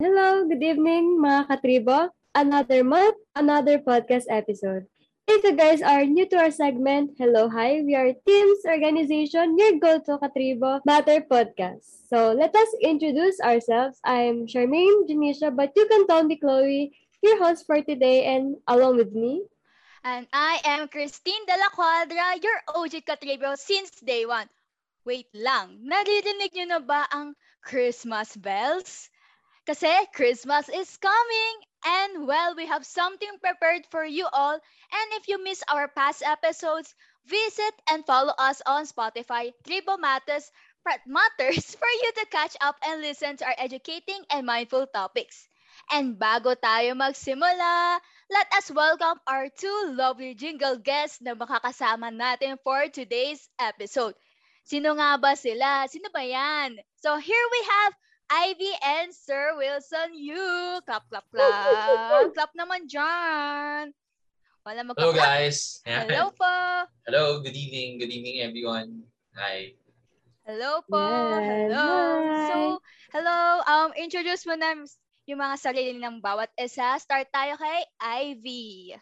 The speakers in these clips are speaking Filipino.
Hello, good evening mga katribo. Another month, another podcast episode. If you guys are new to our segment, hello, hi, we are Teams Organization, your go-to katribo matter podcast. So let us introduce ourselves. I'm Charmaine Janisha, but you can call me Chloe, your host for today, and along with me, And I am Christine De La Cuadra, your OG Katribo since day one. Wait lang, naririnig nyo na ba ang Christmas bells? Kasi Christmas is coming! And well, we have something prepared for you all. And if you miss our past episodes, visit and follow us on Spotify, Tribo Matters, Matters for you to catch up and listen to our educating and mindful topics. And bago tayo magsimula, let us welcome our two lovely jingle guests na makakasama natin for today's episode. Sino nga ba sila? Sino ba yan? So here we have Ivy and Sir Wilson Yu. Clap, clap, clap. clap naman dyan. Wala mag Hello guys. Hello po. Hello, good evening. Good evening everyone. Hi. Hello po. Yes. Hello. Hi. So, hello. Um, introduce mo na yung mga sarili ng bawat isa. Start tayo kay Ivy.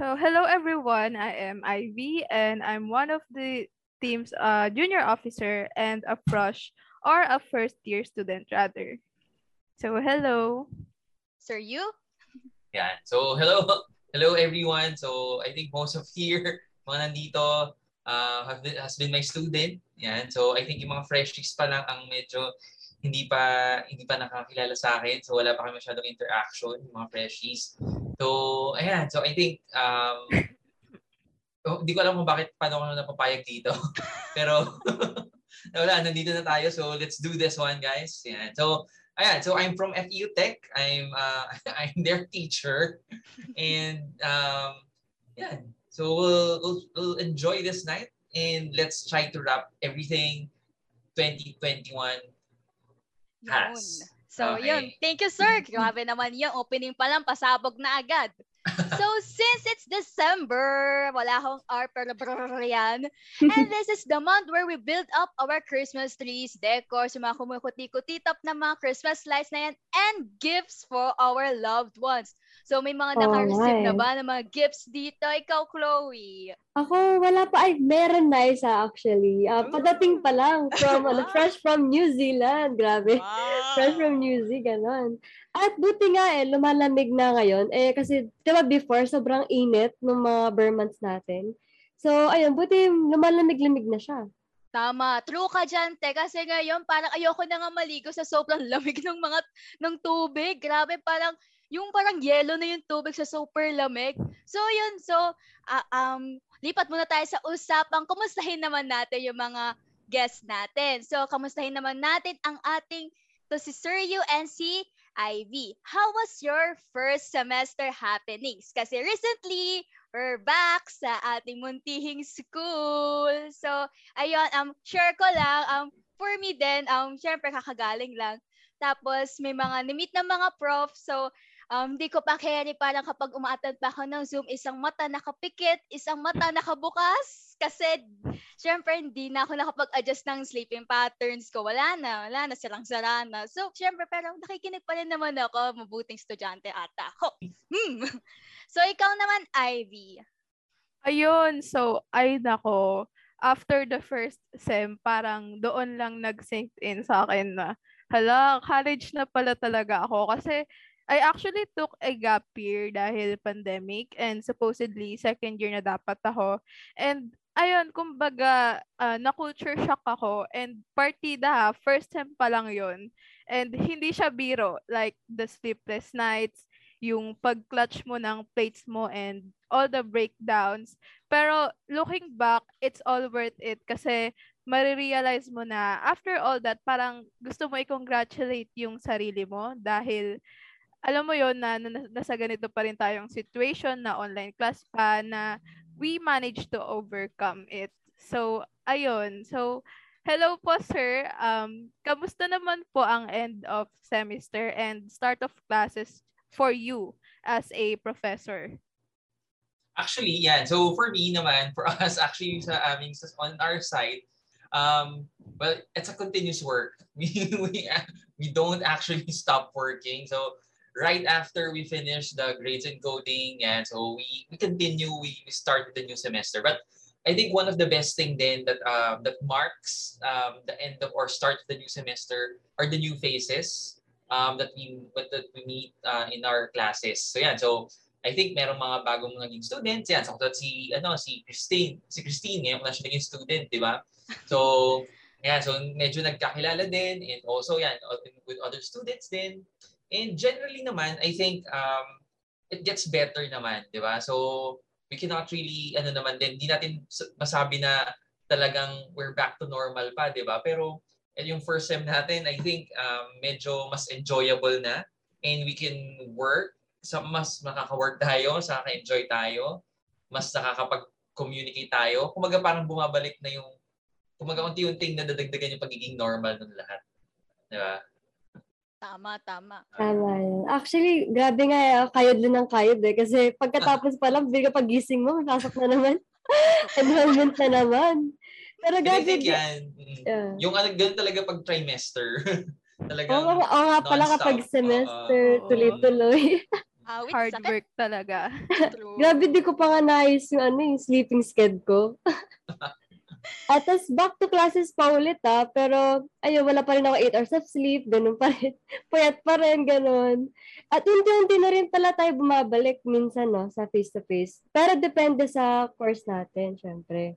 So, hello everyone. I am Ivy and I'm one of the team's uh, junior officer and a fresh or a first year student rather. So, hello. Sir Yu? Yan. So, hello. Hello everyone. So, I think most of here, mga nandito, uh, have been, has been my student. Yan. So, I think yung mga freshies pa lang ang medyo hindi pa hindi pa nakakilala sa akin. So, wala pa kami masyadong interaction, yung mga freshies. So, ayan. So, I think um, oh, hindi ko alam kung bakit paano ako napapayag dito. Pero wala, nandito na tayo. So let's do this one, guys. Yan. So ayan, so I'm from FEU Tech. I'm uh, I'm their teacher. And um yeah. So we'll, we'll we'll enjoy this night and let's try to wrap everything 2021 has. So, Okay. yun. Thank you, sir. Grabe naman yung opening pa lang, pasabog na agad. So, since it's December, wala akong R pero brrr yan. And this is the month where we build up our Christmas trees, decors, yung mga kumukuti-kutitap na mga Christmas lights na yan, and gifts for our loved ones. So, may mga Oh, naka-receive na ba ng mga gifts dito? Ikaw, Chloe. Ako, wala pa. Ay, meron na isa actually. Ah, padating pa lang from, ano, fresh from New Zealand. Grabe. Fresh from New Zealand, ganon. At buti nga eh, lumalamig na ngayon. Eh, kasi, ba before, sobrang init ng mga bare months natin. So, ayun, buti lumalamig-lamig na siya. Tama. True ka dyan, te. Kasi ngayon, parang ayoko na nga maligo sa sobrang lamig ng mga ng tubig. Grabe, parang yung parang yellow na yung tubig sa super lamig. So, yun. So, ah, um, lipat muna tayo sa usapang kumustahin naman natin yung mga guests natin. So, kamustahin naman natin ang ating to si Sir Yu and si Ivy. How was your first semester happenings? Kasi recently, we're back sa ating muntihing school. So, ayun, um, share ko lang, um, for me din, um, syempre kakagaling lang. Tapos, may mga nimit na mga prof. So, um, di ko pa carry parang kapag umaattend pa ako ng Zoom, isang mata nakapikit, isang mata nakabukas. Kasi, syempre, hindi na ako nakapag-adjust ng sleeping patterns ko. Wala na, wala na, silang-sara na. So, syempre, pero nakikinig pa rin naman ako. Mabuting estudyante ata ako. Hmm. So, ikaw naman, Ivy. Ayun, so, ay nako. After the first sem, parang doon lang nag-sink in sa akin na, hala, college na pala talaga ako. Kasi, I actually took a gap year dahil pandemic and supposedly second year na dapat ako. And ayun, kumbaga, ah, na-culture shock ako and partida ha, first sem pa lang yon And hindi siya biro, like the sleepless nights, yung pag-clutch mo ng plates mo and all the breakdowns. Pero looking back, it's all worth it kasi marirealize mo na after all that, parang gusto mo i-congratulate yung sarili mo dahil alam mo yon na, na nasa ganito pa rin tayong situation na online class pa na we managed to overcome it. So, ayun. So, hello po sir. Um, kamusta naman po ang end of semester and start of classes for you as a professor? Actually, yan. So for me naman, for us, actually sa aming, on our side, Um, well, it's a continuous work. We, we, we don't actually stop working. So right after we finish the grades and coding, and so we, we continue, we, we start the new semester. But I think one of the best thing then that um, that marks um, the end of or start of the new semester are the new faces um, that we that we meet uh, in our classes. So yeah, so I think merong mga bagong naging students. Yan, so si ano si Christine, si Christine ngayon na siya naging student, di ba? So Yeah, so medyo nagkakilala din and also yan, with other students din. And generally naman, I think um, it gets better naman, di ba? So we cannot really, ano naman din, hindi natin masabi na talagang we're back to normal pa, di ba? Pero yung first sem natin, I think um, medyo mas enjoyable na and we can work, so mas makaka-work tayo, sa enjoy tayo, mas nakakapag-communicate tayo. Kumaga parang bumabalik na yung kumaga unti-unting nadadagdagan yung pagiging normal ng lahat. Di ba? Tama, tama. Tama yun. Actually, grabe nga, eh, kayod din ng kayod eh. Kasi pagkatapos pa lang, bigla pagising mo, pasok na naman. Enrollment na naman. Pero grabe. Yan. Mm. Yeah. Yung ano, ganun talaga pag trimester. Talagang Oo, oo nga pala kapag semester, uh, tuloy-tuloy. Uh, Hard sakit. work talaga. Grabe, di ko pa nga naayos yung, ano, yung sleeping schedule ko. At tas back to classes pa ulit ah. Pero ayun, wala pa rin ako 8 hours of sleep. Ganun pa rin. Puyat pa rin, ganun. At unti-unti na rin pala tayo bumabalik minsan no, sa face-to-face. Pero depende sa course natin, syempre.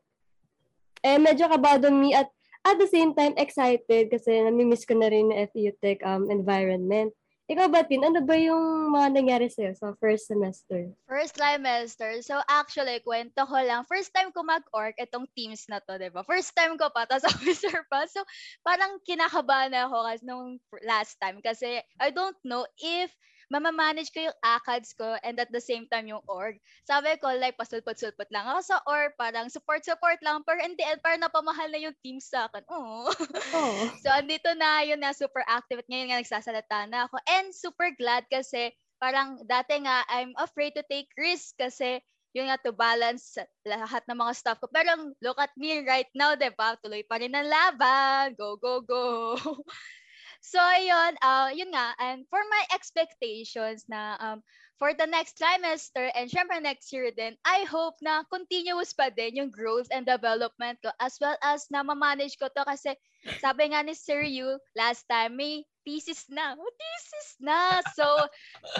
Eh, medyo kabado me at at the same time excited kasi nami-miss ko na rin yung FEU Tech um, environment. Ikaw ba, Tin, ano ba yung mga nangyari sa'yo sa first semester? First trimester. So actually, kwento ko lang. First time ko mag-org itong teams na to, di ba? First time ko pa, tapos officer pa. So parang kinakabahan ako kasi nung last time kasi I don't know if mamamanage ko yung ACADS ko and at the same time yung org. Sabi ko, like, pasulpot-sulpot lang ako sa org, parang support-support lang, pero in the end, parang napamahal na yung team sa akin. Oh. oh. so, andito na yun na super active at ngayon nga nagsasalata na ako. And super glad kasi parang dati nga, I'm afraid to take risk kasi yun nga to balance lahat ng mga stuff ko. Pero look at me right now, di ba? Tuloy pa rin ang laban. Go, go, go. So, ayun, uh, yun nga, and for my expectations na um, for the next trimester and syempre next year din, I hope na continuous pa din yung growth and development ko as well as na ma-manage ko to kasi sabi nga ni Sir Yu last time, may thesis na. Oh, thesis na! So,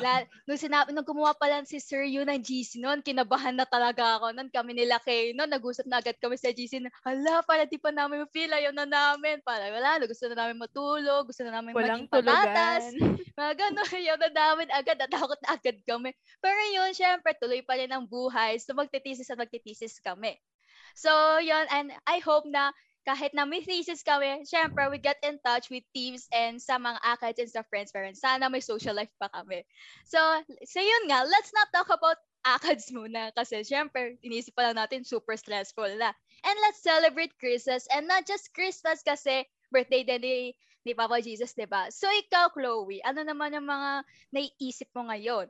la, nung sinabi, nung gumawa pa lang si Sir Yu ng GC noon, kinabahan na talaga ako. Noon kami nila kay, noon, nag-usap na agad kami sa GC na, hala, para di pa namin feel, ayaw na namin. Para wala, gusto na namin matulog, gusto na namin Walang maging patatas. Mga gano'n, ayaw na namin agad, natakot na agad kami. Pero yun, syempre, tuloy pa rin ang buhay. So, magtitisis at magtitisis kami. So, yun, and I hope na kahit na may thesis kami, syempre, we get in touch with teams and sa mga akads and sa friends parents. Sana may social life pa kami. So, so yun nga, let's not talk about akads muna kasi syempre, inisip pa lang natin super stressful na. And let's celebrate Christmas and not just Christmas kasi birthday din ni, ni Papa Jesus, di ba? So ikaw, Chloe, ano naman yung mga naiisip mo ngayon?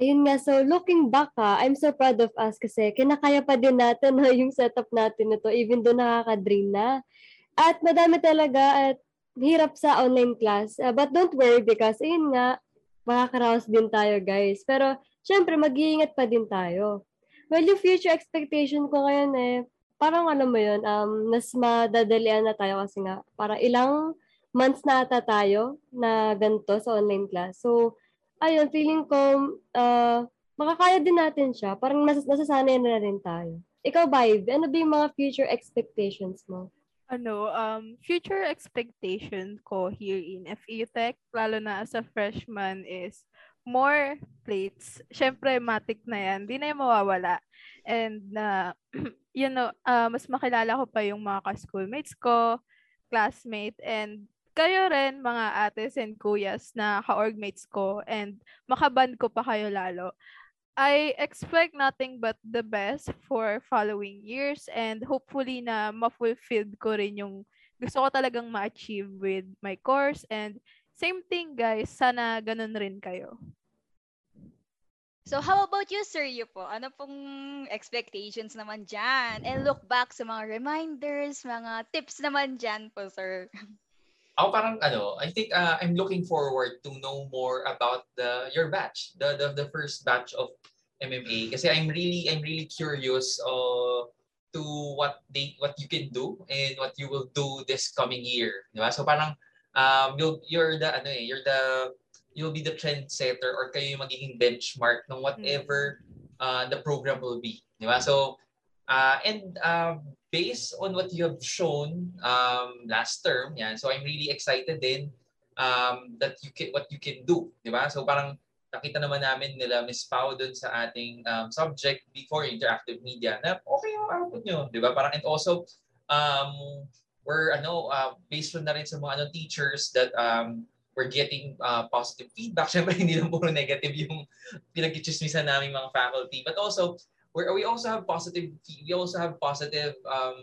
Ayun nga, so looking back ha, I'm so proud of us kasi kinakaya pa din natin ha, yung setup natin na to, even though nakaka-drain na. At madami talaga at hirap sa online class. Uh, but don't worry because ayun nga, makakaraos din tayo guys. Pero syempre, mag-iingat pa din tayo. Well, yung future expectation ko ngayon eh, parang alam mo yun, um, mas madadalian na tayo kasi nga, parang ilang months na ata tayo na ganito sa online class. So, ayun, feeling ko, uh, makakaya din natin siya. Parang nas- nasasanay na rin tayo. Ikaw, Vibe, ano ba yung mga future expectations mo? Ano, um, future expectation ko here in FEU Tech, lalo na as a freshman, is more plates. Siyempre, matik na yan. Di na yung mawawala. And, uh, you know, uh, mas makilala ko pa yung mga ka-schoolmates ko, classmate, and kayo rin, mga ates and kuyas na ka-orgmates ko and makaban ko pa kayo lalo. I expect nothing but the best for following years and hopefully na ma-fulfilled ko rin yung gusto ko talagang ma-achieve with my course and same thing guys, sana ganun rin kayo. So how about you, Sir Yu po? Ano pong expectations naman dyan? And look back sa mga reminders, mga tips naman dyan po, sir. Ako parang ano, I think uh, I'm looking forward to know more about the your batch, the the, the first batch of MMA kasi I'm really I'm really curious uh, to what they what you can do and what you will do this coming year, di ba? So parang um you'll you're the ano eh, you're the you'll be the trendsetter or kayo yung magiging benchmark ng whatever uh, the program will be, di ba? So uh, and uh, based on what you have shown um, last term, yan, so I'm really excited din um, that you can, what you can do, di ba? So parang nakita naman namin nila Miss Pau dun sa ating um, subject before interactive media na okay yung output nyo, di ba? Parang and also um, we're ano uh, based on na rin sa mga ano teachers that um, we're getting uh, positive feedback. Syempre hindi lang puro negative yung pinag-chismisan namin mga faculty but also we we also have positive we also have positive um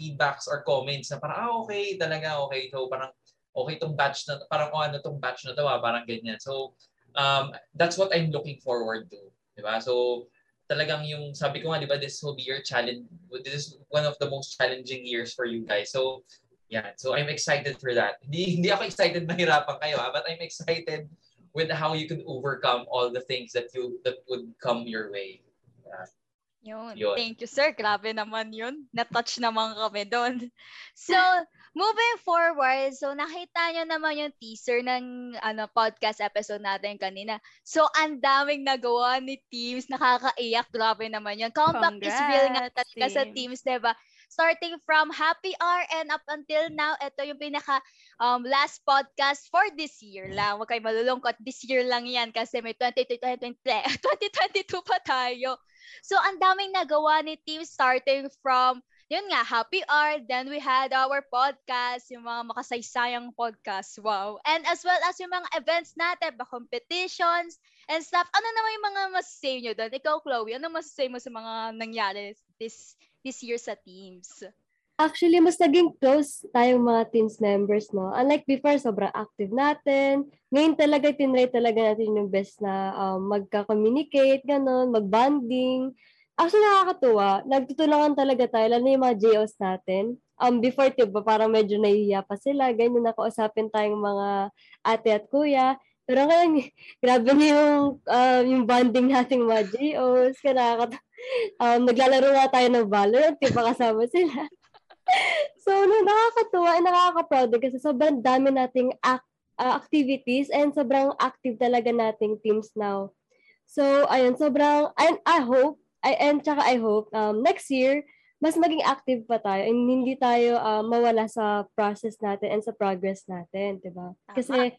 feedbacks or comments na parang ah okay talaga okay so parang okay tong batch na parang oh, ano tong batch na to ah, parang ganyan. So um that's what I'm looking forward to di ba? So talagang yung sabi ko nga di ba this will be your challenge this is one of the most challenging years for you guys. So yeah so I'm excited for that. Hindi hindi ako excited mahirapan kayo ha, but I'm excited with how you can overcome all the things that you that would come your way Yun. Yun. Thank you, sir. Grabe naman yun. Na-touch naman kami doon. So, moving forward, so nakita nyo naman yung teaser ng ano podcast episode natin kanina. So, ang daming nagawa ni Teams. Nakakaiyak. Grabe naman yun. Comeback is real nga Congrats, talaga sa Teams. Teams, diba? Starting from Happy Hour and up until now, ito yung pinaka um, last podcast for this year lang. Huwag kayo malulungkot. This year lang yan kasi may 2022 2022 pa tayo. So, ang daming nagawa ni Team starting from, yun nga, Happy Hour. Then we had our podcast, yung mga makasaysayang podcast. Wow. And as well as yung mga events natin, ba competitions and stuff. Ano naman yung mga masasay nyo doon? Ikaw, Chloe, ano masasay mo sa mga nangyari this this year sa teams? Actually, mas naging close tayong mga teams members, no? Unlike before, sobrang active natin. Ngayon talaga, tinry talaga natin yung best na um, magka-communicate, ganun, mag-bonding. Actually, nakakatuwa. Nagtutulungan talaga tayo, lalo na yung mga JOs natin. Um, before, diba, parang medyo nahihiya pa sila. Ganyan, nakausapin tayong mga ate at kuya. Pero ngayon, grabe na yung, um, yung bonding nating mga JOs. Kaya nakakatawa. Um, naglalaro nga tayo ng Valorant, diba kasama sila. so, no, nakakatuwa and nakaka-proud kasi sobrang dami nating ac- uh, activities and sobrang active talaga nating teams now. So, ayun, sobrang, and I hope, I, and tsaka I hope, um, next year, mas maging active pa tayo and hindi tayo uh, mawala sa process natin and sa progress natin, di ba? Kasi,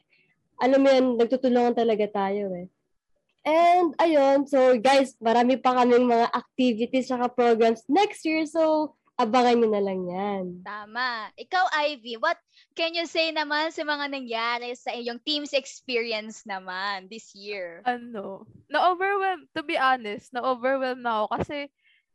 alam mo yan, nagtutulungan talaga tayo eh. And ayun, so guys, marami pa kaming mga activities tsaka programs next year. So, abangan nyo na lang yan. Tama. Ikaw, Ivy, what can you say naman sa mga nangyari sa iyong team's experience naman this year? ano, na-overwhelm, to be honest, na-overwhelm na ako kasi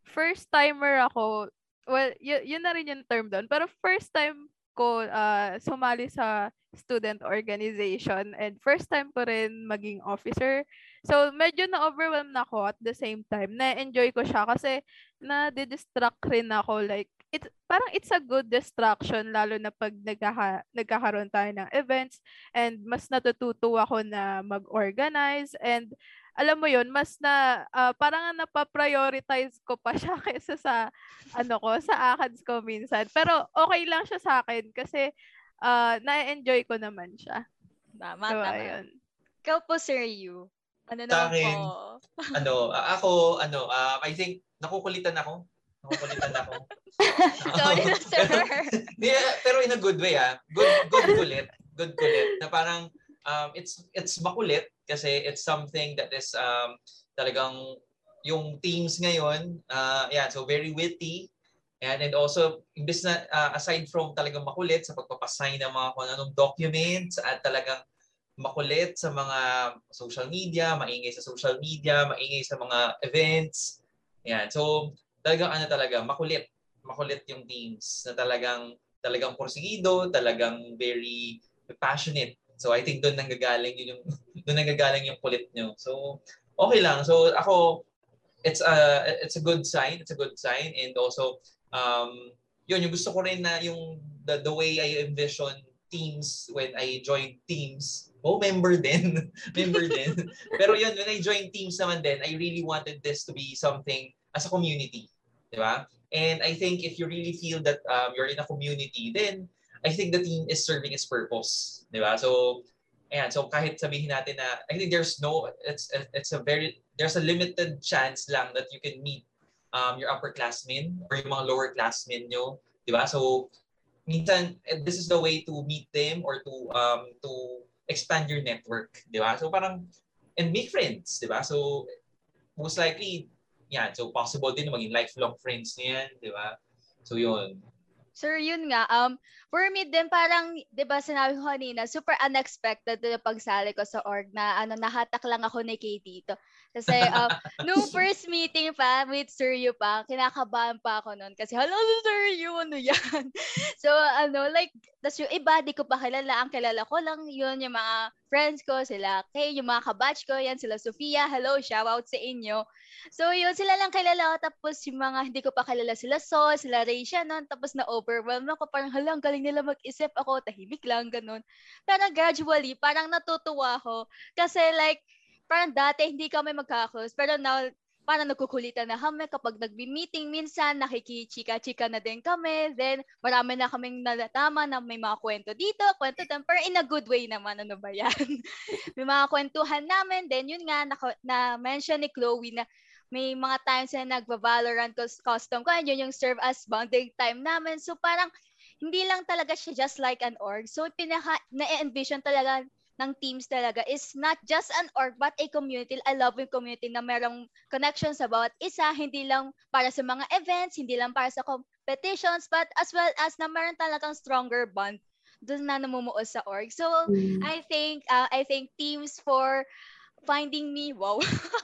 first timer ako, well, y- yun na rin yung term doon, pero first time ko ah, sumali sa student organization and first time ko rin maging officer. So, medyo na-overwhelm na ako at the same time. Na-enjoy ko siya kasi na-distract rin ako. Like, it, parang it's a good distraction lalo na pag nagkaka, nagkakaroon tayo ng events and mas natututo ako na mag-organize and alam mo yun, mas na, ah, parang napaprioritize ko pa siya kaysa sa, ano ko, sa ACADS ko minsan. Pero okay lang siya sa akin kasi ah, na-enjoy ko naman siya. Tama, So, tama. ayun. Ikaw po, Sir Yu. Ano akin, po? ano, ako, ano, um, I think, nakukulitan ako. Nakukulitan ako. Sorry na, sir. Yeah, pero in a good way ah. Good good kulit. Good kulit. Na parang um, it's it's makulit kasi it's something that is um, talagang yung teams ngayon, uh, yeah, so very witty. And, and also, imbes na, uh, aside from talagang makulit sa pagpapasign ng mga kung anong documents at talagang makulit sa mga social media, maingay sa social media, maingay sa mga events. Yan. So, talagang ano talaga, makulit. Makulit yung teams na talagang talagang porsigido, talagang very passionate. So I think doon nanggagaling yun yung doon nanggagaling yung kulit nyo. So okay lang. So ako, it's a it's a good sign. It's a good sign and also um yun yung gusto ko rin na yung the, the way I envision teams when I joined teams. Oh, member din. member din. Pero yun, when I joined teams naman din, I really wanted this to be something as a community. Di ba? And I think if you really feel that um, you're in a community, then I think the team is serving its purpose. Di ba? So, ayan. So, kahit sabihin natin na, I think there's no, it's, it's a very, there's a limited chance lang that you can meet um, your upperclassmen or yung mga lowerclassmen nyo. Di ba? So, minsan eh, this is the way to meet them or to um to expand your network, 'di ba? So parang and make friends, 'di ba? So most likely yan, so possible din maging lifelong friends niyan, 'di ba? So yun. Sir, yun nga, um, for me din parang, di ba sinabi ko kanina, super unexpected na pagsali ko sa org na ano, nahatak lang ako ni Kay dito. Kasi um, nung first meeting pa with Sir Yu pa, kinakabahan pa ako noon kasi, hello Sir Yu, ano yan? so ano, like, tas yung iba, di ko pa kilala. Ang kilala ko lang yun, yung mga friends ko, sila Kay, yung mga kabatch ko, yan, sila Sofia, hello, shout out sa inyo. So yun, sila lang kilala ko. Tapos yung mga hindi ko pa kilala sila So, sila Raisha noon. Tapos na-overwhelm ako. Parang halang galing nila mag-isip ako. Tahimik lang, ganun. Pero gradually, parang natutuwa ako. Kasi like, parang dati hindi kami magkakus. Pero now, parang nagkukulitan na kami kapag nagbi-meeting minsan, nakikichika-chika na din kami. Then, marami na kaming nalatama na may mga kwento dito, kwento doon. Pero in a good way naman, ano ba yan? may mga kwentuhan namin. Then, yun nga, na-mention ni Chloe na may mga times na nagva-Valorant custom ko, yun yung serve as bonding time namin. So parang hindi lang talaga siya just like an org. So pinaka na-envision talaga ng teams talaga is not just an org but a community, a loving community na merong connection sa bawat isa, hindi lang para sa mga events, hindi lang para sa competitions, but as well as na meron talagang stronger bond doon na namumuo sa org. So, mm. I think uh, I think teams for finding me, wow.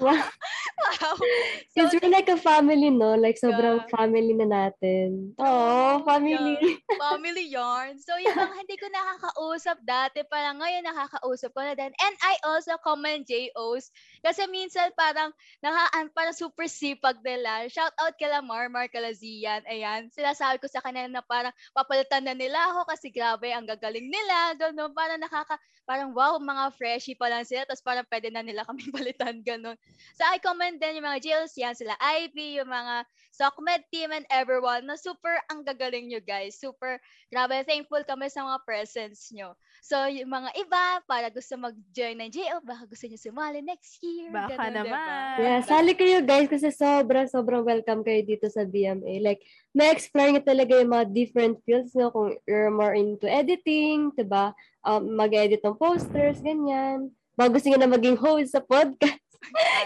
wow. wow. So, we're like a family, no? Like, sobrang yeah. family na natin. Oh, family. Yeah. Family yarn. So, yung mga hindi ko nakakausap dati, parang ngayon nakakausap ko na din. And I also comment JOs. Kasi minsan parang, nakaan, parang super sipag nila. Shout out kila Marmar, kala Zian. Ayan. Sila sabi ko sa kanila na parang papalitan na nila ako kasi grabe, ang gagaling nila. Ganun. Parang nakaka, parang wow, mga freshie pa lang sila. Tapos parang pwede na nila kami palitan, ganun. So, I commend din yung mga jails, yan sila Ivy, yung mga SOCMED team and everyone na super ang gagaling nyo guys. Super, grabe, thankful kami sa mga presence nyo. So, yung mga iba, para gusto mag-join ng JO, baka gusto nyo sumali next year. Baka ganun, naman. Diba? Yeah, sali kayo guys kasi sobrang, sobrang welcome kayo dito sa BMA. Like, na-explore nyo talaga yung mga different fields no? kung you're more into editing, diba? Um, mag-edit ng posters, ganyan baka gusto niya na maging host sa podcast.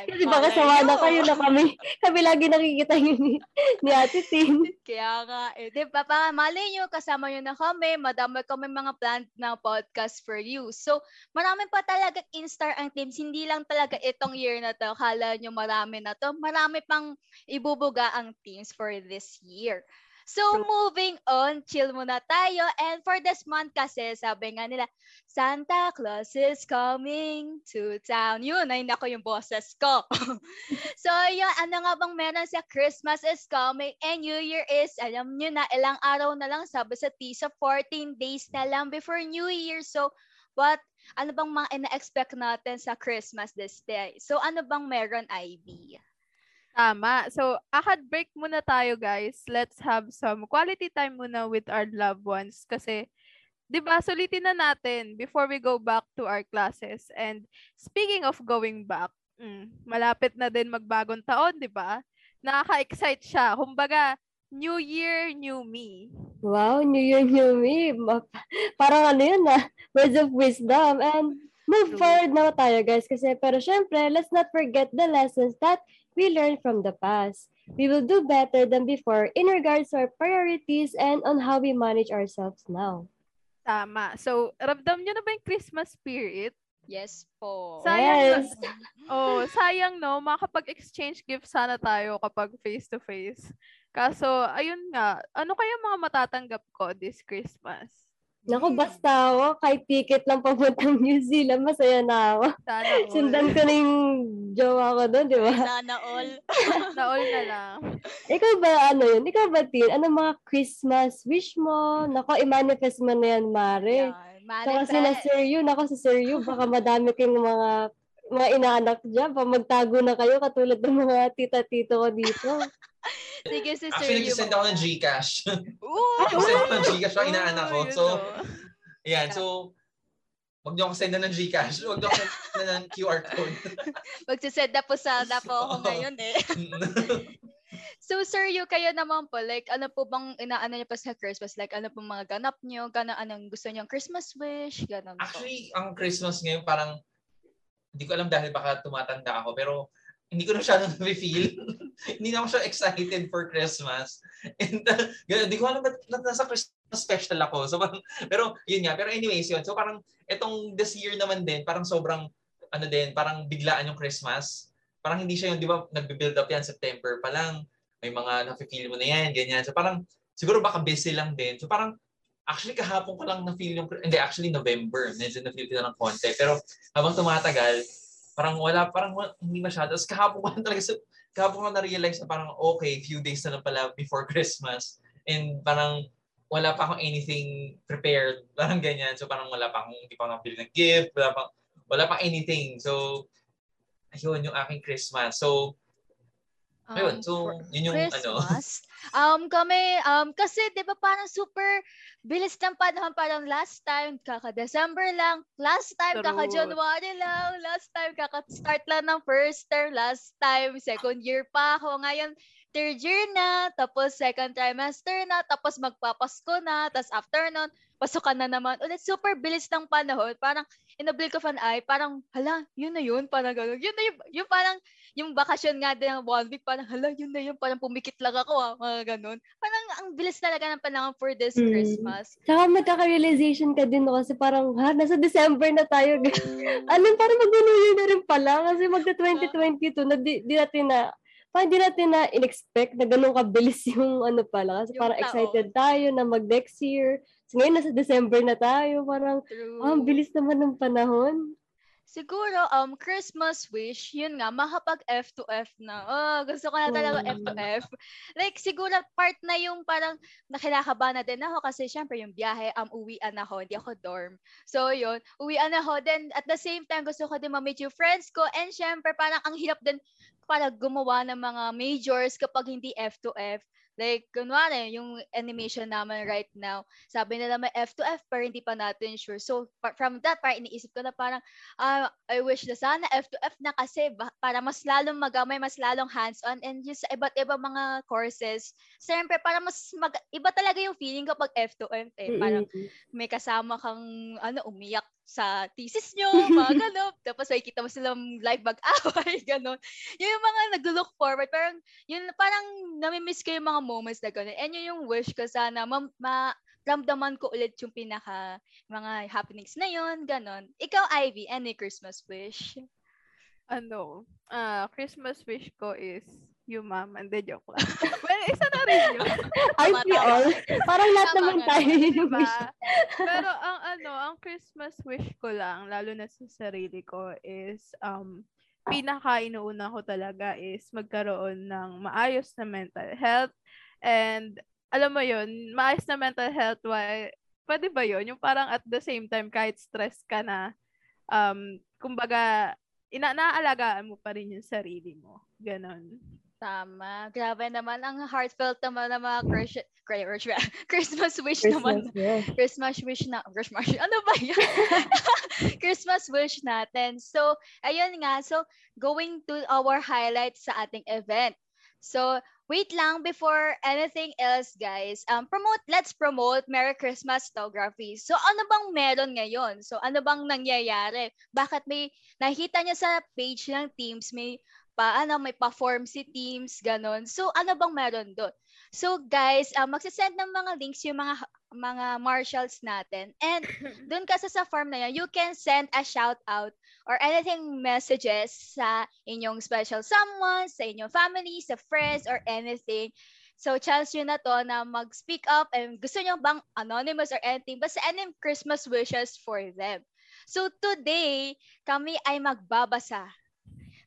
Kasi baka sawa na kayo na kami. Kami lagi nakikita yun ni, ni Ate Tin. Kaya nga, eh, di ba? Baka mali nyo, kasama nyo na kami. Madami kami mga planned na podcast for you. So, marami pa talaga in-star ang teams. Hindi lang talaga itong year na to. Kala nyo marami na to. Marami pang ibubuga ang teams for this year. So, moving on, chill muna tayo. And for this month kasi, sabi nga nila, Santa Claus is coming to town. Yun, ay nako yung boses ko. so, yun, ano nga bang meron sa Christmas is coming and New Year is, alam nyo na, ilang araw na lang, sabi sa TISA, 14 days na lang before New Year. So, what, ano bang mga ina-expect natin sa Christmas this day? So, ano bang meron, Ivy? Tama. So, akad break muna tayo, guys. Let's have some quality time muna with our loved ones. Kasi, di ba, sulitin na natin before we go back to our classes. And speaking of going back, mm, malapit na din magbagong taon, di ba? Nakaka-excite siya. Kumbaga, New Year, New Me. Wow, New Year, New Me. Parang ano yun ah, words of wisdom. And move forward na tayo guys. Kasi, pero syempre, let's not forget the lessons that we learn from the past. We will do better than before in regards to our priorities and on how we manage ourselves now. Tama. So, ramdam nyo na ba yung Christmas spirit? Yes po. Sayang. Yes. oh, sayang no, makapag-exchange gift sana tayo kapag face-to-face. Kaso, ayun nga, ano kaya mga matatanggap ko this Christmas? Naku, basta ako, kahit ticket lang papuntang New Zealand, masaya na ako. Sana all. Sundan ko na yung jowa ko doon, di ba? Sana all. Na all na lang. Ikaw ba, ano yun? Ikaw ba, Tin? Ano mga Christmas wish mo? Nako, i-manifest mo na yan, Mare. Yan, So, kasi na manifest. Sir Yu, nako sa Sir Yu, baka madami kayong mga mga inaanak dyan, pa magtago na kayo katulad ng mga tita-tito ko dito. Sige, si Sir Actually, nag-send ako ng. Gcash. Ooh! Nag-send ako ng Gcash ang inaanak ko. So. Ayan, so, wag niyo ako sendan ng Gcash. Wag niyo ako sendan ng QR code. Magsisend na po sana po ako ngayon eh. So, Sir Yu, kayo naman po, like, ano po bang inaano niyo pa sa Christmas? Like, ano po mga ganap niyo? Gana, anong gusto niyo Christmas wish? Ganon po. Actually, ang Christmas ngayon parang, hindi ko alam dahil baka tumatanda ako, pero hindi ko na masyadong feel hindi na ako siya excited for Christmas. And uh, hindi ko alam ba't nasa Christmas special ako. So, parang, pero yun nga. Pero anyways, yun. So parang itong this year naman din, parang sobrang, ano din, parang biglaan yung Christmas. Parang hindi siya yung, di ba, nagbe-build up yan September pa lang. May mga nafe-feel mo na yan, ganyan. So parang, siguro baka busy lang din. So parang, actually kahapon ko lang na-feel yung, hindi, actually November. Medyo na-feel ko na ng konti. Pero habang tumatagal, parang wala, parang hindi masyado. Tapos kahapon ko talaga, sa, kahapon ko na-realize na parang okay, few days na lang pala before Christmas. And parang wala pa akong anything prepared. Parang ganyan. So parang wala pa akong, hindi pa ako nakapili ng gift. Wala pa, wala pa anything. So, ayun yung aking Christmas. So, ayun. Um, So, for yun yung ano. Christmas. um, kami, um, kasi, di ba parang super bilis ng panahon. Parang last time, kaka-December lang. Last time, True. kaka-January lang. Last time, kaka-start lang ng first term. Last time, second year pa ako. Ngayon, third year na, tapos second trimester na, tapos magpapasko na, tapos after nun, pasukan na naman. Ulit, super bilis ng panahon. Parang, in a blink of an eye, parang, hala, yun na yun, parang gano'n. Yun na yun, yung parang, yung bakasyon nga din ng one week, parang, hala, yun na yun, parang pumikit lang ako, ah, mga gano'n. Parang, ang bilis talaga ng panahon for this Mm. Christmas. Tsaka magkaka-realization ka din no, kasi parang, ha, nasa December na tayo. ano, parang mag-New Year na rin pala. Kasi magka-2022 na di, di natin na, parang di natin na in-expect na ganun kabilis yung ano pala. Kasi Yung parang taon. excited tayo na mag-next year. So ngayon, nasa December na tayo. Parang, True. ah, ang bilis naman ng panahon. Siguro, um, Christmas wish, yun nga, makapag F to F na. Oh, gusto ko na talaga. F to F. Like, siguro, part na yung parang nakilakaba na din ako kasi syempre yung biyahe, um, uwian ako, hindi ako dorm. So, yun, uwian ako. Then, at the same time, gusto ko din ma-meet yung friends ko. And syempre, parang ang hirap din para gumawa ng mga majors kapag hindi F to F. Like, kunwari, yung animation naman right now, sabi nila may F to F, pero hindi pa natin sure. So, from that, parang iniisip ko na parang, ah, I wish na sana F to F na kasi para mas lalong magamay, mas lalong hands-on and yung sa iba't ibang mga courses. Siyempre, para mas mag, iba talaga yung feeling kapag F to F eh. Parang may kasama kang ano umiyak sa thesis nyo, mga gano'n. Tapos makikita mo silang live mag-away, gano'n. Yun yung mga nag-look forward. Parang, yun, parang namimiss ko yung mga moments na gano'n. And yun yung wish ko sana, ma, ma ramdaman ko ulit yung pinaka mga happenings na yun, gano'n. Ikaw, Ivy, any Christmas wish? Ano, ah, Christmas wish ko is yung mom. Hindi, joke lang. well, isa na rin yun. Aren't we all? Parang lahat Tama naman tayo yung Diba? wish. Pero ang ano, ang Christmas wish ko lang, lalo na sa sarili ko, is um, pinaka inuuna ko talaga is magkaroon ng maayos na mental health. And alam mo yun, maayos na mental health, why, pwede ba yun? Yung parang at the same time, kahit stress ka na, um, kumbaga, ina naaalagaan mo pa rin yung sarili mo. Ganon. Tama. Grabe naman. Ang heartfelt naman ng mga Chris- Chris- Christmas wish Christmas, naman. yeah. Christmas wish na, Christmas, ano ba yun? Christmas wish natin. So, ayun nga. So, going to our highlights sa ating event. So, wait lang before anything else, guys. Um, promote, let's promote Merry Christmas Photography. So, ano bang meron ngayon? So, ano bang nangyayari? Bakit may, nakita niyo sa page ng Teams, may pa, ano, may pa-form si Teams, ganon. So, ano bang meron doon? So, guys, uh, magsisend ng mga links yung mga mga marshals natin. And doon kasi sa form na yan, you can send a shout out or anything messages sa inyong special someone, sa inyong family, sa friends, or anything. So, chance yun na to na mag-speak up and gusto nyo bang anonymous or anything, basta any Christmas wishes for them. So, today, kami ay magbabasa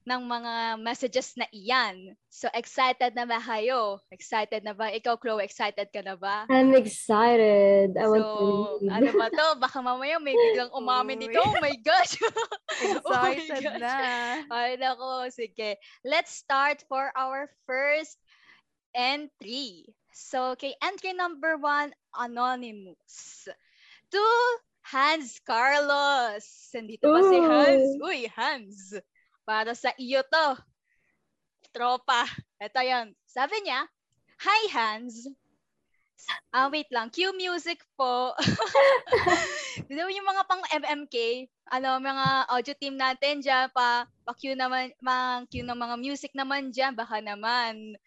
ng mga messages na iyan. So, excited na ba kayo? Excited na ba? Ikaw, Chloe, excited ka na ba? I'm excited. I want to So, read. ano ba to? Baka mamaya may biglang umamin dito. Oh my gosh! Oh my Excited gosh. na. Ay, nako. Sige. Let's start for our first entry. So, kay entry number one, Anonymous. To Hans Carlos. Nandito ba si Hans? Ooh. Uy, Hans. Para sa iyo to. Tropa. Ito yan. Sabi niya, Hi, Hans. Ah, wait lang. Cue music po. Di ba yung mga pang MMK, ano, mga audio team natin dyan, pa, pa cue naman, mga cue ng mga music naman dyan, baka naman.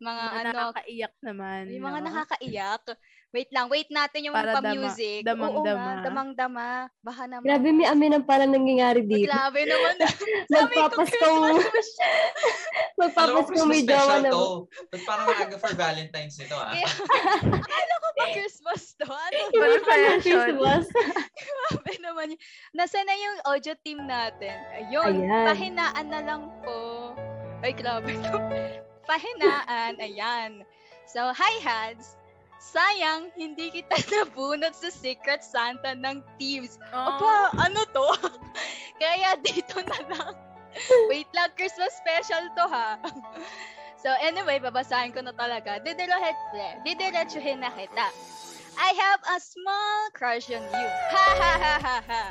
Mga Mga ano, nakakaiyak naman. yung mga no? nakakaiyak. Wait lang, wait natin yung Para dama- pa-music. Oo damang-dama. nga, damang-dama. Baka naman. Grabe, may amin ang parang nangyayari dito. Grabe naman. Sabi ko, Magpapaskong, Christmas wish. Alam ko magpapaskong Christmas may jowa special na. to. Ba't parang maaga for Valentine's nito ah? Kaya, Akala ko ba Christmas to? Ano Hindi ba? Confession. Christmas. Grabe naman yun. Nasaan na yung audio team natin? Ayun, Ayan. pahinaan na lang po. Ay, grabe to. Pahinaan, ayan. So, hi Hans. Sayang, hindi kita nabunot sa Secret Santa ng Thieves. Oh, Aba, ano to? Kaya dito na lang. Wait lang, Christmas special to ha. so anyway, babasahin ko na talaga. Didiretsuhin na kita. I have a small crush on you. Ha ha ha ha ha.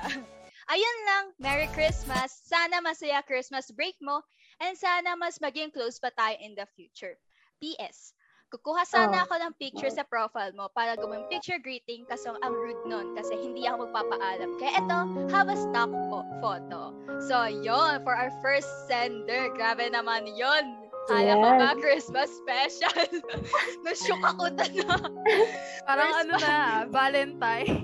Ayun lang, Merry Christmas. Sana masaya Christmas break mo and sana mas maging close pa tayo in the future. PS, kukuha sana Oh. ako ng picture sa profile mo para gawing picture greeting kaso ang rude nun kasi hindi ako magpapaalam. Kaya eto, have a stock po- photo. So, yon for our first sender. Grabe naman yon. Kala ko Yes. ba Christmas special? Nashook ako na na. Parang First ano na, Valentine.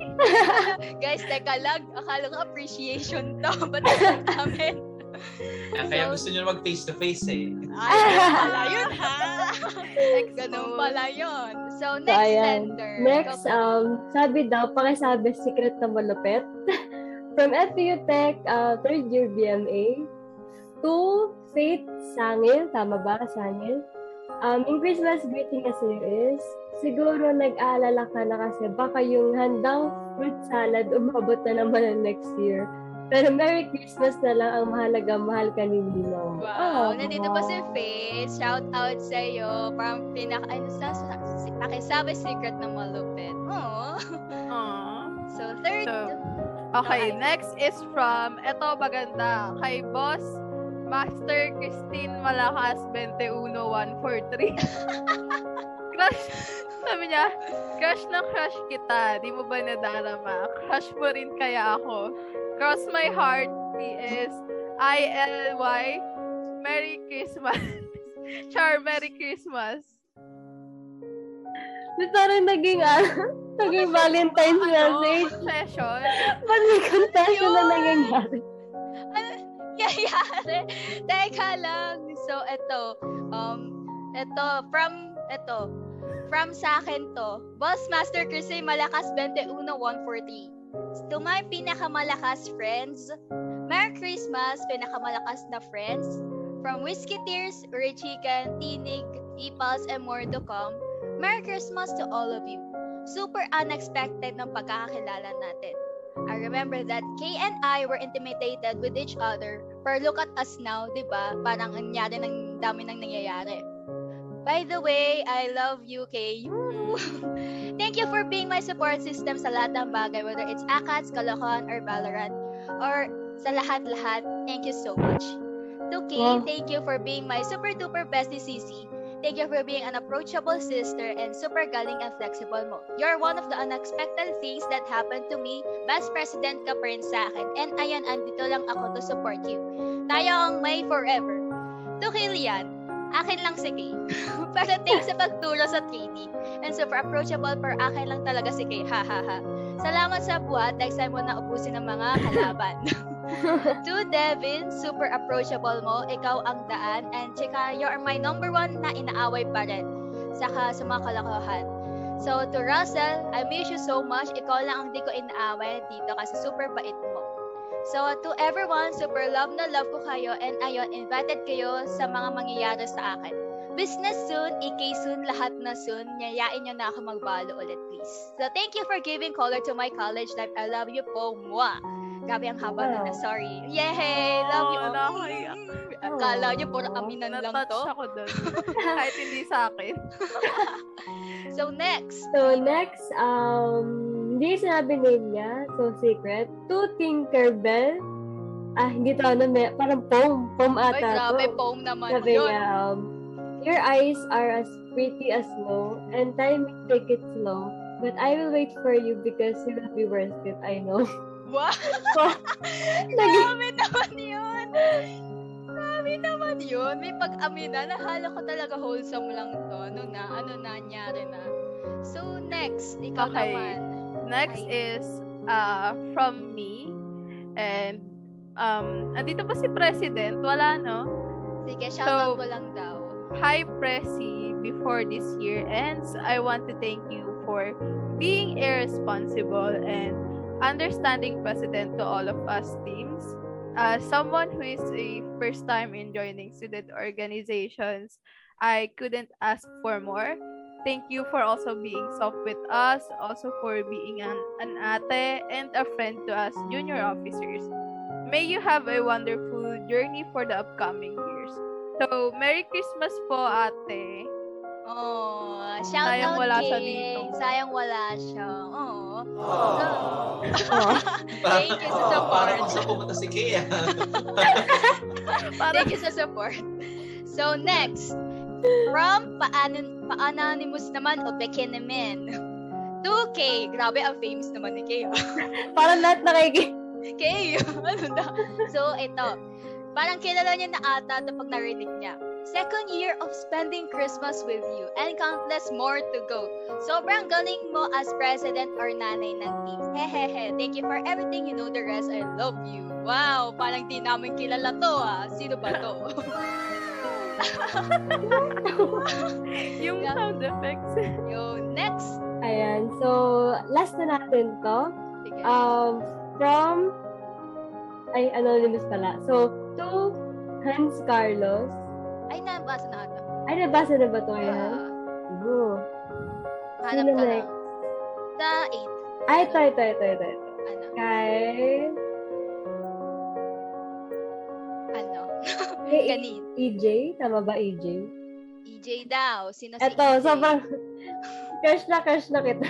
Guys, teka lang. Akala ko appreciation to. Ba't ang amin? Ah, Kaya gusto nyo mag face to face eh. Ay, pala yun, ha? Ganun pala yun. So, So, next ayan. sender. Next, um, sabi daw, pakisabi secret na malupit. From FPU Tech, uh, third year BMA, to Faith Sangil, tama ba, Sangil? Um, in Christmas greeting kasi is, siguro nag-aalala ka na kasi baka yung handang fruit salad umabot na naman ng next year. Pero Merry Christmas na lang ang mahalaga, mahal ka ni Ninong. Wow, Oh, nandito pa si Faith. Shout out sa iyo. Parang pinaka, ano sa, sa, si- pakisabi secret ng malupit. Aww. Aww. So, third. So, Okay, Okay. next is from, eto maganda, kay Boss Master Christine Malakas 21143. crush, sabi niya, crush na crush kita, di mo ba nadarama? Crush mo rin kaya ako. Cross my heart, PS, I-L-Y, Merry Christmas. Char, Merry Christmas. Di parang naging, ah, naging Valentine's Ano, message. confession. Ba't may confession na nangyayari? Yayari. Teka lang. So, eto. Um, eto, from, eto. From sa akin to. Boss Master Chrissy Malakas 21143. To my pinakamalakas friends, Merry Christmas, pinakamalakas na friends. From Whiskey Tears, Uri Chicken, Tinig, Ipals, and more to come, Merry Christmas to all of you. Super unexpected ng pagkakakilala natin. I remember that Kay and I were intimidated with each other. Pero look at us now, di ba? Parang ang nangyari ng dami nang nangyayari. By the way, I love you. Woo! Thank you for being my support system sa lahat ng bagay, whether it's ACATS, Kalokohan, or Valorant, or sa lahat-lahat. Thank you so much. To Kay, Wow. thank you for being my super duper bestie CC. Thank you for being an approachable sister and super galing and flexible mo. You're one of the unexpected things that happened to me. Best president ka pa rin sa akin. And ayan, andito lang ako to support you. Tayo ang may forever. To Kilian, akin lang si Kay. Pero thanks sa pagturo sa 3D. And super approachable per akin lang talaga si Kay. Ha ha ha. Salamat sa buhat dahil saan mo na ubusin ng mga kalaban. to Devin, super approachable mo. Ikaw ang daan. And chika, you're my number one na inaaway pa rin. saka sa mga kalokohan. So, to Russell, I miss you so much. Ikaw lang ang di ko inaaway dito kasi super bait mo. So, to everyone, super love na love ko kayo and ayon, invited kayo sa mga mangyayari sa akin. Business soon, EK soon, lahat na soon. Nyayain nyo na ako magbalo ulit, please. So, thank you for giving color to my college life. I love you po, mwah! Grabe ang haba Wow. na, sorry. Yay! Love you. Oh, nakakaiyak. Akala nyo, puro aminan lang Natouch to. ako doon. Kahit hindi sa akin. So, next. So, next, um, hindi sinabi name niya, so secret. To Tinkerbell. Ah, hindi to ano, may, parang poem. Poem Ay, ata grabe, to. poem naman Sabi yun. niya, um, Your eyes are as pretty as snow, and time will take it slow. But I will wait for you because you will be worth it, I know. Wow! Naging- Grabe naman yun! Grabe naman yun. May pag-amina. Nahala ko talaga wholesome lang to. Ano na, ano na, nangyari na. So, next. Ikaw Okay. naman. Next is uh, from me. And um, andito pa si President. Wala, no? Sige, shoutout So, mo lang daw. Hi, Presi. Before this year ends, I want to thank you for being irresponsible and understanding president to all of us teams. As someone who is a first time in joining student organizations, I couldn't ask for more. Thank you for also being soft with us, also for being an, an ate and a friend to us junior officers. May you have a wonderful journey for the upcoming years. So, Merry Christmas po, ate. Oh, shoutout Sayang wala siya King. dito. Sayang wala siya. Oh. Oh. Thank you sa support. Parang kung saan pumunta si Kea. Parang, Thank you sa support. So, next. From Paanon, Paanonymous naman o Bekinimin. 2K. Grabe, ang famous naman ni Kay. ah. Parang lahat nakikita. Kay, ano na? So, ito. Parang kilala niya na ata ito pag narinig niya. Second year of spending Christmas with you and countless more to go. Sobrang galing mo as president or nanay ng team. Hehehe. Thank you for everything. You know the rest. I love you. Wow, parang di namin kilala to ah. Sino ba to? yung Yeah. sound effects. Yo, next. Ayan. So, last na natin to. Sige. Um, from, ay, anonymous pala. So, to Hans Carlos. Ay, nabasa na ito. Ay, nabasa na ba to yan? Ah, Oo. hanap ka lang. next? Sa 8. Ay, ito, ito, ito, ito. Ano? Kay, Ano? kay Kanin. EJ. Tama ba, EJ? EJ daw. Sino si Ito, EJ? sobrang, crush na, crush na kita.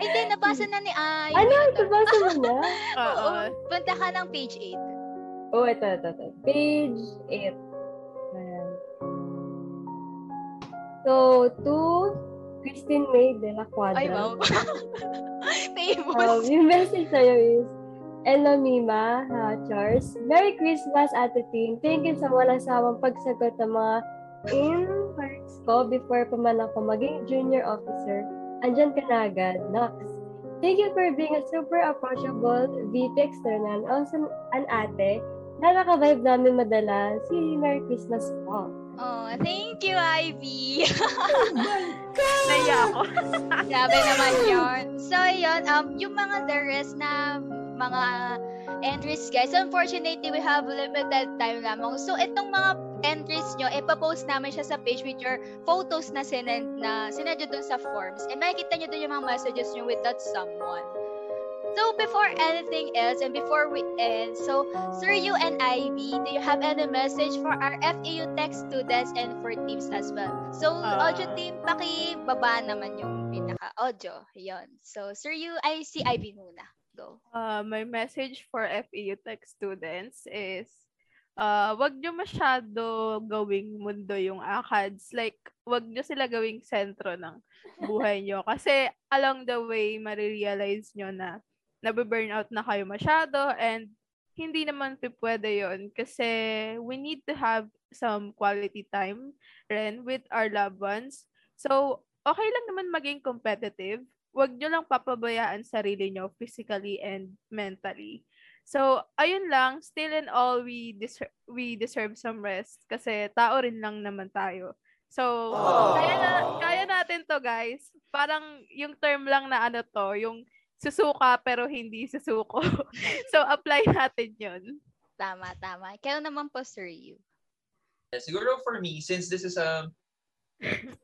Ay, di, nabasa na ni Ay. Ano? Ito. Nabasa mo na? Oo. Oo. Punta ka ng page 8. Oh, ito, ito, ito. Page 8. Ayan. So, to Christine May de la Cuadra. Ay, wow. Um, Famous. yung message sa'yo is, Hello, Mima, ha, Charles. Merry Christmas, Ate Team. Thank you sa walang sawang pagsagot ng mga inquiries ko before pa man ako maging junior officer. Andyan ka na agad, Nox. Thank you for being a super approachable VP external, also an ate, na nakavibe namin madala. Si Merry Christmas po. Oh, thank you, Ivy. Naiya ako. Grabe naman yun. So, yun, um, yung mga the rest na mga entries, guys, unfortunately, we have limited time lamang. So, itong mga entries nyo, ipapost namin siya sa page with your photos na sinend na sinend nyo dun sa forms. And makikita nyo dun yung mga messages nyo with that someone. So, before anything else, and before we end, so, Sir you and Ivy, do you have any message for our FAU Tech students and for teams as well? So, Ah. audio team, pakibaba naman yung pinaka-audio. Yon. So, Sir you, I see Ivy muna. Go. Uh, my message for FEU Tech students is uh, wag nyo masyado gawing mundo yung ACADS. Like, wag nyo sila gawing sentro ng buhay nyo. Kasi along the way, marirealize nyo na nabe-burnout na kayo masyado and hindi naman pwede yon kasi we need to have some quality time rin with our loved ones. So, okay lang naman maging competitive. Huwag nyo lang papabayaan sarili nyo physically and mentally. So, ayun lang, still in all, we deserve, we deserve some rest kasi tao rin lang naman tayo. So, kaya, na, kaya natin to guys. Parang yung term lang na ano to, yung susuka pero hindi susuko. so, apply natin yun. Tama, tama. Kaya naman po, Sir you. Siguro for me, since this is a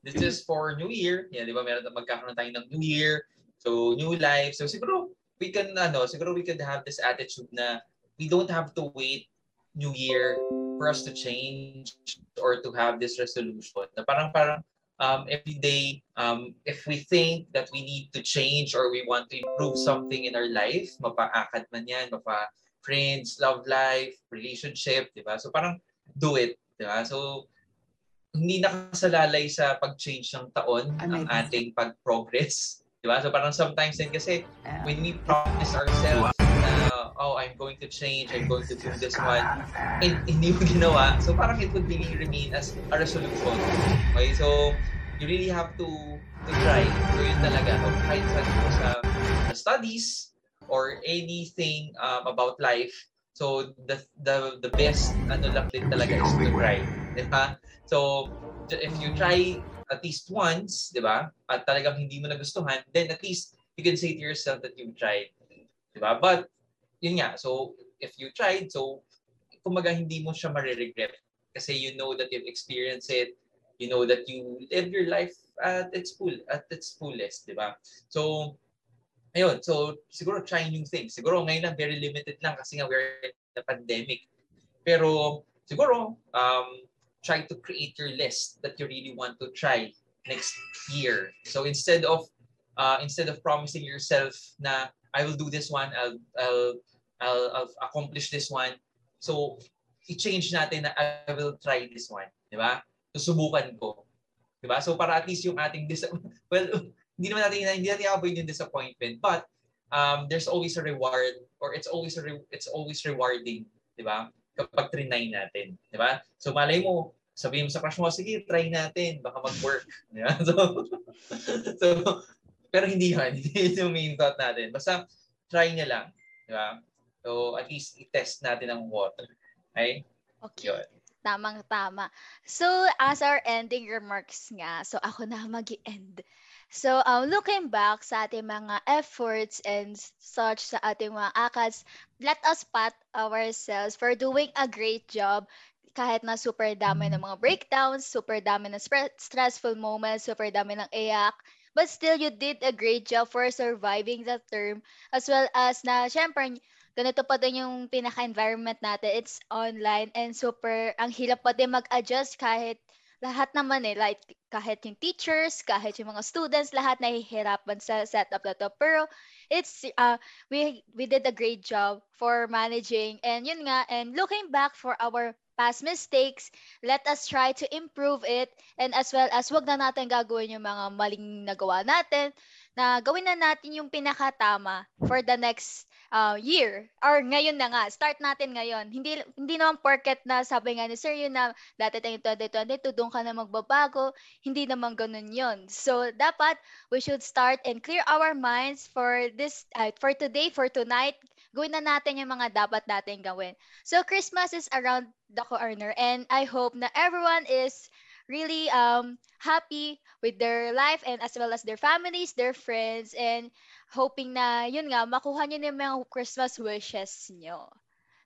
this is for New Year, yeah, di ba meron magkakaroon tayo ng New Year, so new life. So siguro we can ano, siguro we could have this attitude na we don't have to wait New Year for us to change or to have this resolution. Na parang parang um, every day, um, if we think that we need to change or we want to improve something in our life, mapa-akad man yan, mapa friends, love life, relationship, di ba? So parang do it, di ba? So hindi nakasalalay sa pag-change ng taon ang ating pag-progress. Di ba? So parang sometimes din kasi when we promise ourselves na, oh, I'm going to change, I'm going to do this one, and hindi mo ginawa, so parang it would really remain as a resolution. Okay? So, you really have to to try. So yun talaga. So, kahit sa, sa, sa studies or anything um, about life, so the the the best ano lang din talaga is to try. Di ba? So, if you try at least once, di ba? At talagang hindi mo nagustuhan, then at least you can say to yourself that you've tried. Di ba? But, yun nga. So, if you tried, so, kumaga hindi mo siya mariregret. Kasi you know that you've experienced it. You know that you live your life at its full, at its fullest, di ba? So, ayun. So, siguro try new things. Siguro ngayon lang very limited lang kasi nga we're in the pandemic. Pero, siguro, um, try to create your list that you really want to try next year. So instead of uh, instead of promising yourself na I will do this one, I'll I'll I'll, I'll accomplish this one. So i-change natin na I will try this one, 'di ba? Susubukan ko. 'Di ba? So para at least yung ating dis- well, hindi naman natin hindi natin avoid yung disappointment, but um, there's always a reward or it's always a re- it's always rewarding, 'di ba? kapag trinay natin. Di ba? So malay mo, sabihin mo sa crush mo, sige, try natin, baka mag-work. Ba? So, so, pero hindi yun. Hindi yung main thought natin. Basta, try niya lang. Di ba? So, at least, i-test natin ang water. Okay? Okay. Yun. Tamang-tama. So, as our ending remarks nga, so ako na mag end So, um, looking back sa ating mga efforts and such sa ating mga akads, let us pat ourselves for doing a great job kahit na super dami ng mga breakdowns, super dami ng spre- stressful moments, super dami ng iyak, but still you did a great job for surviving that term as well as na syempre ganito pa din yung pinaka-environment natin. It's online and super ang hirap pa din mag-adjust kahit lahat naman eh, like kahit yung teachers, kahit yung mga students, lahat nahihirapan sa setup na to. Pero it's, uh, we, we did a great job for managing. And yun nga, and looking back for our past mistakes, let us try to improve it. And as well as wag na natin gagawin yung mga maling nagawa natin, na gawin na natin yung pinakatama for the next uh, year or ngayon na nga start natin ngayon hindi hindi naman porket na sabi nga ni sir yun na dati tayong 2022 doon ka na magbabago hindi naman ganun yon so dapat we should start and clear our minds for this uh, for today for tonight gawin na natin yung mga dapat natin gawin so christmas is around the corner and i hope na everyone is really um happy with their life and as well as their families, their friends, and hoping na, yun nga, makuha nyo na yung mga Christmas wishes nyo.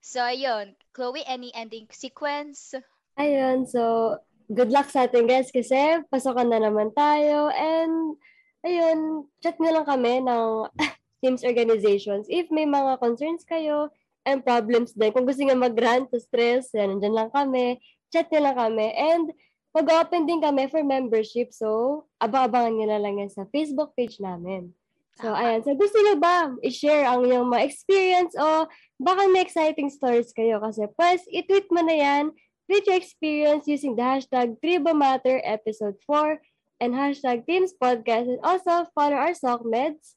So, ayun. Chloe, any ending sequence? Ayun, so, good luck sa atin guys kasi pasokan na naman tayo and ayun, chat nyo lang kami ng Teams Organizations. If may mga concerns kayo and problems din, kung gusto nyo mag-rant to stress, yan, nandyan lang kami, chat nyo lang kami. And mag-open din kami for membership. So, abang-abangan nyo na lang yan sa Facebook page namin. So, ayan. So, gusto nyo ba i-share ang yung mga experience o baka may exciting stories kayo? Kasi, pues, i-tweet mo na yan with your experience using the hashtag Tribomatter Episode 4 and hashtag Teams Podcast. And also, follow our SOCMEDs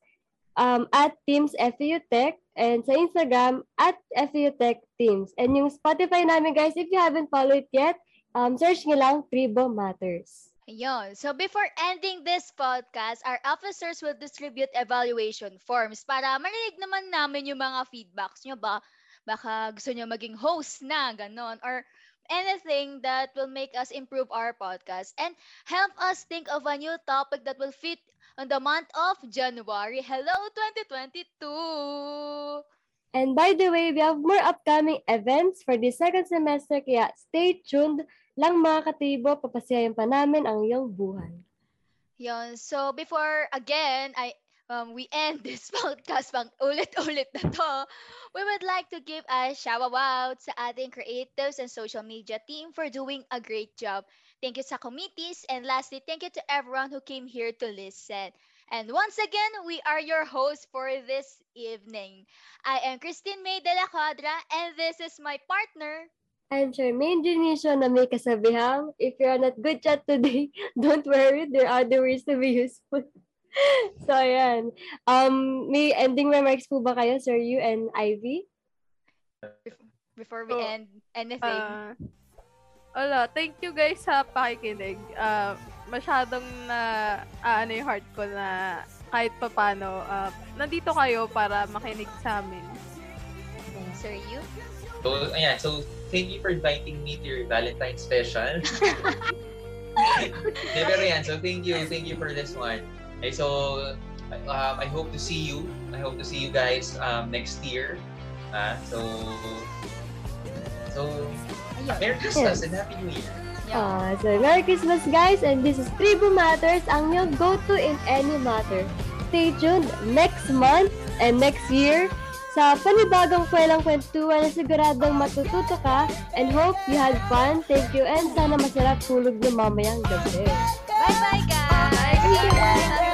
um, at Teams FEU Tech and sa Instagram at FEU Tech Teams. And yung Spotify namin, guys, if you haven't followed it yet, um, search nyo lang Tribo Matters. Ayun. So before ending this podcast, our officers will distribute evaluation forms para marinig naman namin yung mga feedbacks nyo ba. Baka gusto nyo maging host na, ganon. Or anything that will make us improve our podcast and help us think of a new topic that will fit on the month of January. Hello 2022! And by the way, we have more upcoming events for the second semester, kaya stay tuned lang mga katribo, papasiyahin pa namin ang iyong buhay. Yun. So, before, again, I um, we end this podcast pang ulit-ulit na to, we would like to give a shout-out sa ating creatives and social media team for doing a great job. Thank you sa committees. And lastly, thank you to everyone who came here to listen. And once again, we are your hosts for this evening. I am Christine May de la Cuadra, and this is my partner, I'm Charmaine Dionisio na may kasabihang, if you're not good chat today, don't worry, there are other ways to be useful. so, ayan. Um, may ending remarks po ba kayo, Sir Yu and Ivy? before we So, end anything. Ah, wala, thank you guys sa pakikinig. Ah, masyadong na ano yung heart ko na kahit papano, ah, nandito kayo para makinig sa amin. Sir Yu? So, ayan. So, thank you for inviting me to your Valentine's special. De, pero yan. So, thank you. Thank you for this one. Okay, so, um, I hope to see you. I hope to see you guys um, next year. Ah, so, so, Merry Christmas and Happy New Year. Yeah. Ah, so, Merry Christmas, guys! And this is Tribu Matters, ang yung go-to in any matter. Stay tuned next month and next year sa panibagong kwelang kwentuhan na siguradong matututo ka and hope you had fun. Thank you and sana masarap tulog ng mamayang gabi. Bye-bye, guys! Bye. Bye-bye.